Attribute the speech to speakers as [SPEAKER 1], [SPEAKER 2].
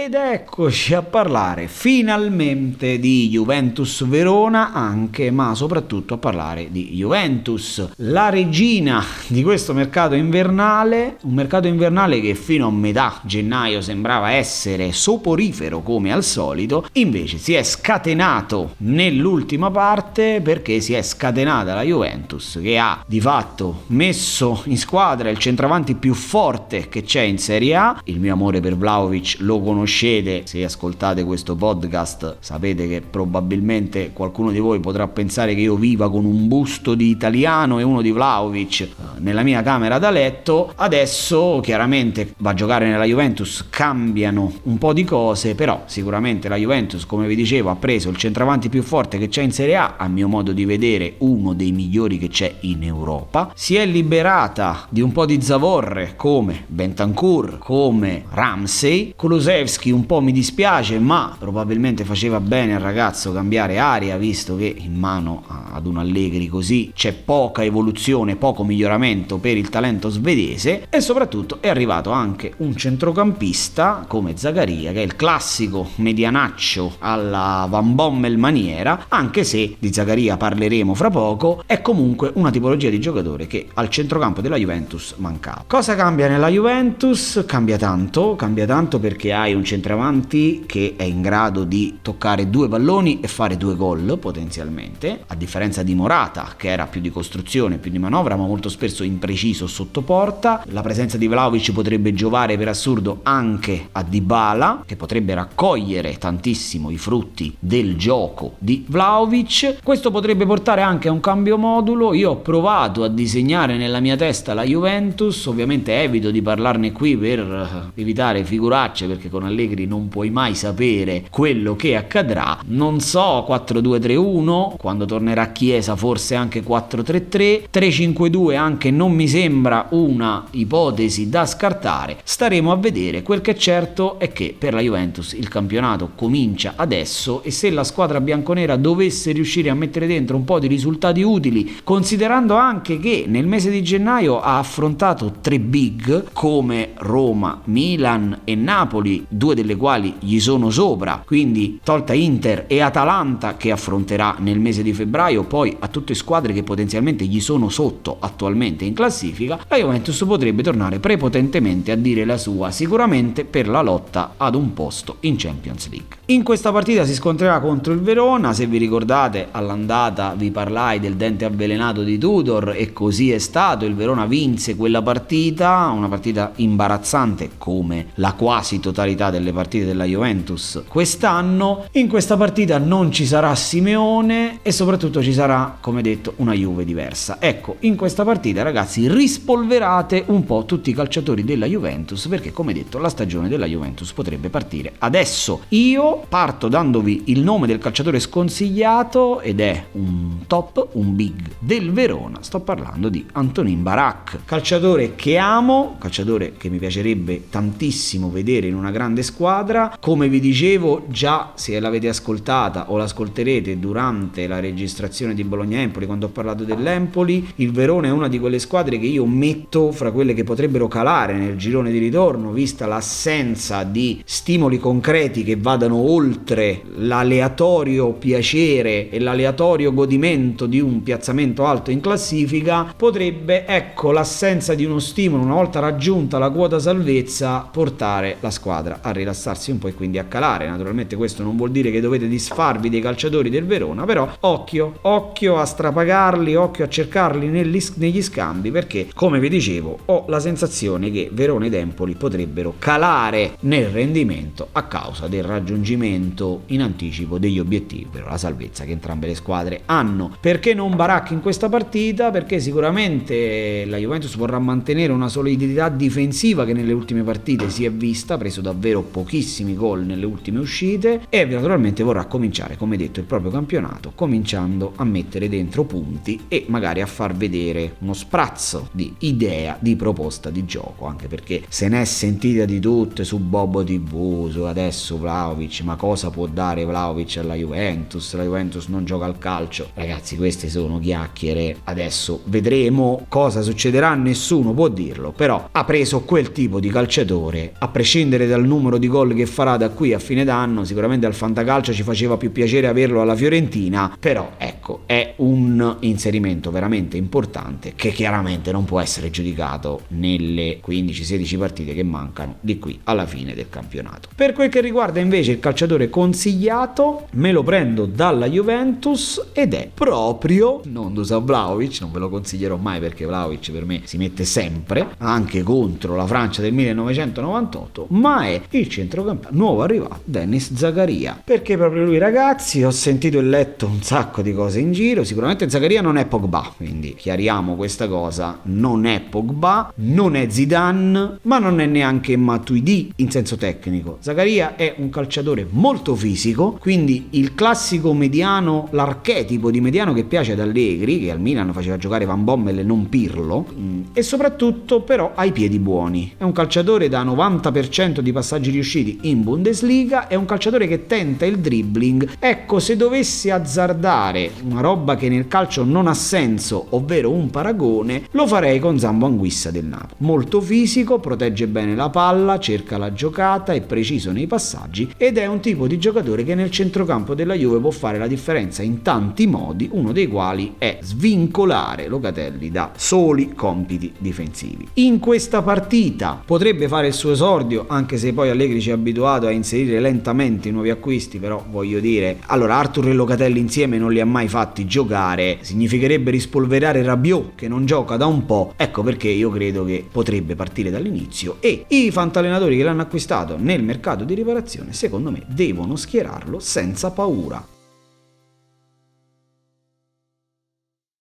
[SPEAKER 1] Ed eccoci a parlare finalmente di Juventus Verona anche, ma soprattutto a parlare di Juventus, la regina di questo mercato invernale, un mercato invernale che fino a metà gennaio sembrava essere soporifero come al solito, invece si è scatenato nell'ultima parte perché si è scatenata la Juventus che ha di fatto messo in squadra il centravanti più forte che c'è in Serie A, il mio amore per Vlaovic lo conosce conoscete, se ascoltate questo podcast, sapete che probabilmente qualcuno di voi potrà pensare che io viva con un busto di italiano e uno di Vlaovic eh, nella mia camera da letto. Adesso chiaramente va a giocare nella Juventus, cambiano un po' di cose, però sicuramente la Juventus, come vi dicevo, ha preso il centravanti più forte che c'è in Serie A, a mio modo di vedere uno dei migliori che c'è in Europa. Si è liberata di un po' di zavorre come Bentancur, come Ramsey, Kulusevski Zalewski un po' mi dispiace, ma probabilmente faceva bene al ragazzo cambiare aria, visto che in mano ad un Allegri così c'è poca evoluzione, poco miglioramento per il talento svedese e soprattutto è arrivato anche un centrocampista come Zagaria, che è il classico medianaccio alla Van Bommel maniera, anche se di Zagaria parleremo fra poco, è comunque una tipologia di giocatore che al centrocampo della Juventus mancava. Cosa cambia nella Juventus? Cambia tanto, cambia tanto perché hai un centravanti che è in grado di toccare due palloni e fare due gol potenzialmente, a differenza di Morata che era più di costruzione, più di manovra, ma molto spesso impreciso sotto porta. La presenza di Vlaovic potrebbe giovare per assurdo anche a Dybala, che potrebbe raccogliere tantissimo i frutti del gioco di Vlaovic. Questo potrebbe portare anche a un cambio modulo. Io ho provato a disegnare nella mia testa la Juventus, ovviamente evito di parlarne qui per evitare figuracce perché con Allegri non puoi mai sapere quello che accadrà. Non so 4-2-3-1, quando tornerà Chiesa forse anche 4-3-3, 3-5-2 anche non mi sembra una ipotesi da scartare. Staremo a vedere, quel che è certo è che per la Juventus il campionato comincia adesso e se la squadra bianconera dovesse riuscire a mettere dentro un po' di risultati utili, considerando anche che nel mese di gennaio ha affrontato tre big come Roma, Milan e Napoli, due delle quali gli sono sopra, quindi tolta Inter e Atalanta che affronterà nel mese di febbraio, poi a tutte squadre che potenzialmente gli sono sotto attualmente in classifica, la Juventus potrebbe tornare prepotentemente a dire la sua, sicuramente per la lotta ad un posto in Champions League. In questa partita si scontrerà contro il Verona, se vi ricordate all'andata vi parlai del dente avvelenato di Tudor e così è stato, il Verona vinse quella partita, una partita imbarazzante come la quasi totalità delle partite della Juventus quest'anno. In questa partita non ci sarà Simeone e soprattutto ci sarà, come detto, una Juve diversa. Ecco, in questa partita ragazzi rispolverate un po' tutti i calciatori della Juventus perché come detto la stagione della Juventus potrebbe partire adesso. Io parto dandovi il nome del calciatore sconsigliato ed è un top, un big del Verona. Sto parlando di Antonin Barak, calciatore che amo, calciatore che mi piacerebbe tantissimo vedere in una grande grande squadra. Come vi dicevo, già se l'avete ascoltata o l'ascolterete durante la registrazione di Bologna-Empoli, quando ho parlato dell'Empoli, il Verona è una di quelle squadre che io metto fra quelle che potrebbero calare nel girone di ritorno, vista l'assenza di stimoli concreti che vadano oltre l'aleatorio piacere e l'aleatorio godimento di un piazzamento alto in classifica, potrebbe, ecco, l'assenza di uno stimolo, una volta raggiunta la quota salvezza, portare la squadra a rilassarsi un po' e quindi a calare. Naturalmente questo non vuol dire che dovete disfarvi dei calciatori del Verona, però occhio, occhio a strapagarli, occhio a cercarli negli, negli scambi perché come vi dicevo ho la sensazione che Verona ed Empoli potrebbero calare nel rendimento a causa del raggiungimento in anticipo degli obiettivi, ovvero la salvezza che entrambe le squadre hanno. Perché non Baracchi in questa partita? Perché sicuramente la Juventus vorrà mantenere una solidità difensiva che nelle ultime partite si è vista, preso davvero davvero pochissimi gol nelle ultime uscite e naturalmente vorrà cominciare, come detto, il proprio campionato, cominciando a mettere dentro punti e magari a far vedere uno sprazzo di idea, di proposta di gioco, anche perché se ne è sentita di tutte su Bobo TV, su adesso Vlaovic, ma cosa può dare Vlaovic alla Juventus? La Juventus non gioca al calcio. Ragazzi, queste sono chiacchiere. Adesso vedremo cosa succederà, nessuno può dirlo, però ha preso quel tipo di calciatore, a prescindere dal numero numero di gol che farà da qui a fine d'anno, sicuramente al fantacalcio ci faceva più piacere averlo alla Fiorentina, però ecco, è un inserimento veramente importante che chiaramente non può essere giudicato nelle 15-16 partite che mancano di qui alla fine del campionato. Per quel che riguarda invece il calciatore consigliato, me lo prendo dalla Juventus ed è proprio non Dusan Vlaovic, non ve lo consiglierò mai perché Vlaovic per me si mette sempre, anche contro la Francia del 1998, ma è il centrocampista nuovo arrivato, Dennis Zagaria. Perché proprio lui ragazzi, ho sentito e letto un sacco di cose in giro, sicuramente Zagaria non è Pogba, quindi chiariamo questa cosa, non è Pogba, non è Zidane, ma non è neanche Matuidi in senso tecnico. Zagaria è un calciatore molto fisico, quindi il classico mediano, l'archetipo di mediano che piace ad Allegri, che al Milan faceva giocare Van Bommel e non Pirlo, mm, e soprattutto però ha i piedi buoni. È un calciatore da 90% di passaggi riusciti in Bundesliga, è un calciatore che tenta il dribbling. Ecco, se dovessi azzardare una roba che nel calcio non ha senso, ovvero un paragone, lo farei con Zambo Anguissa del Napoli. Molto fisico, protegge bene la palla, cerca la giocata, è preciso nei passaggi ed è un tipo di giocatore che nel centrocampo della Juve può fare la differenza in tanti modi, uno dei quali è svincolare Locatelli da soli compiti difensivi. In questa partita potrebbe fare il suo esordio, anche se poi Allegri ci ha abituato a inserire lentamente i nuovi acquisti, però voglio dire, allora Arthur e Locatelli insieme non li ha mai fatti giocare, significherebbe rispolverare Rabiot che non gioca da un po', ecco perché io credo che potrebbe partire dall'inizio e i fantallenatori che l'hanno acquistato nel mercato di riparazione secondo me devono schierarlo senza paura.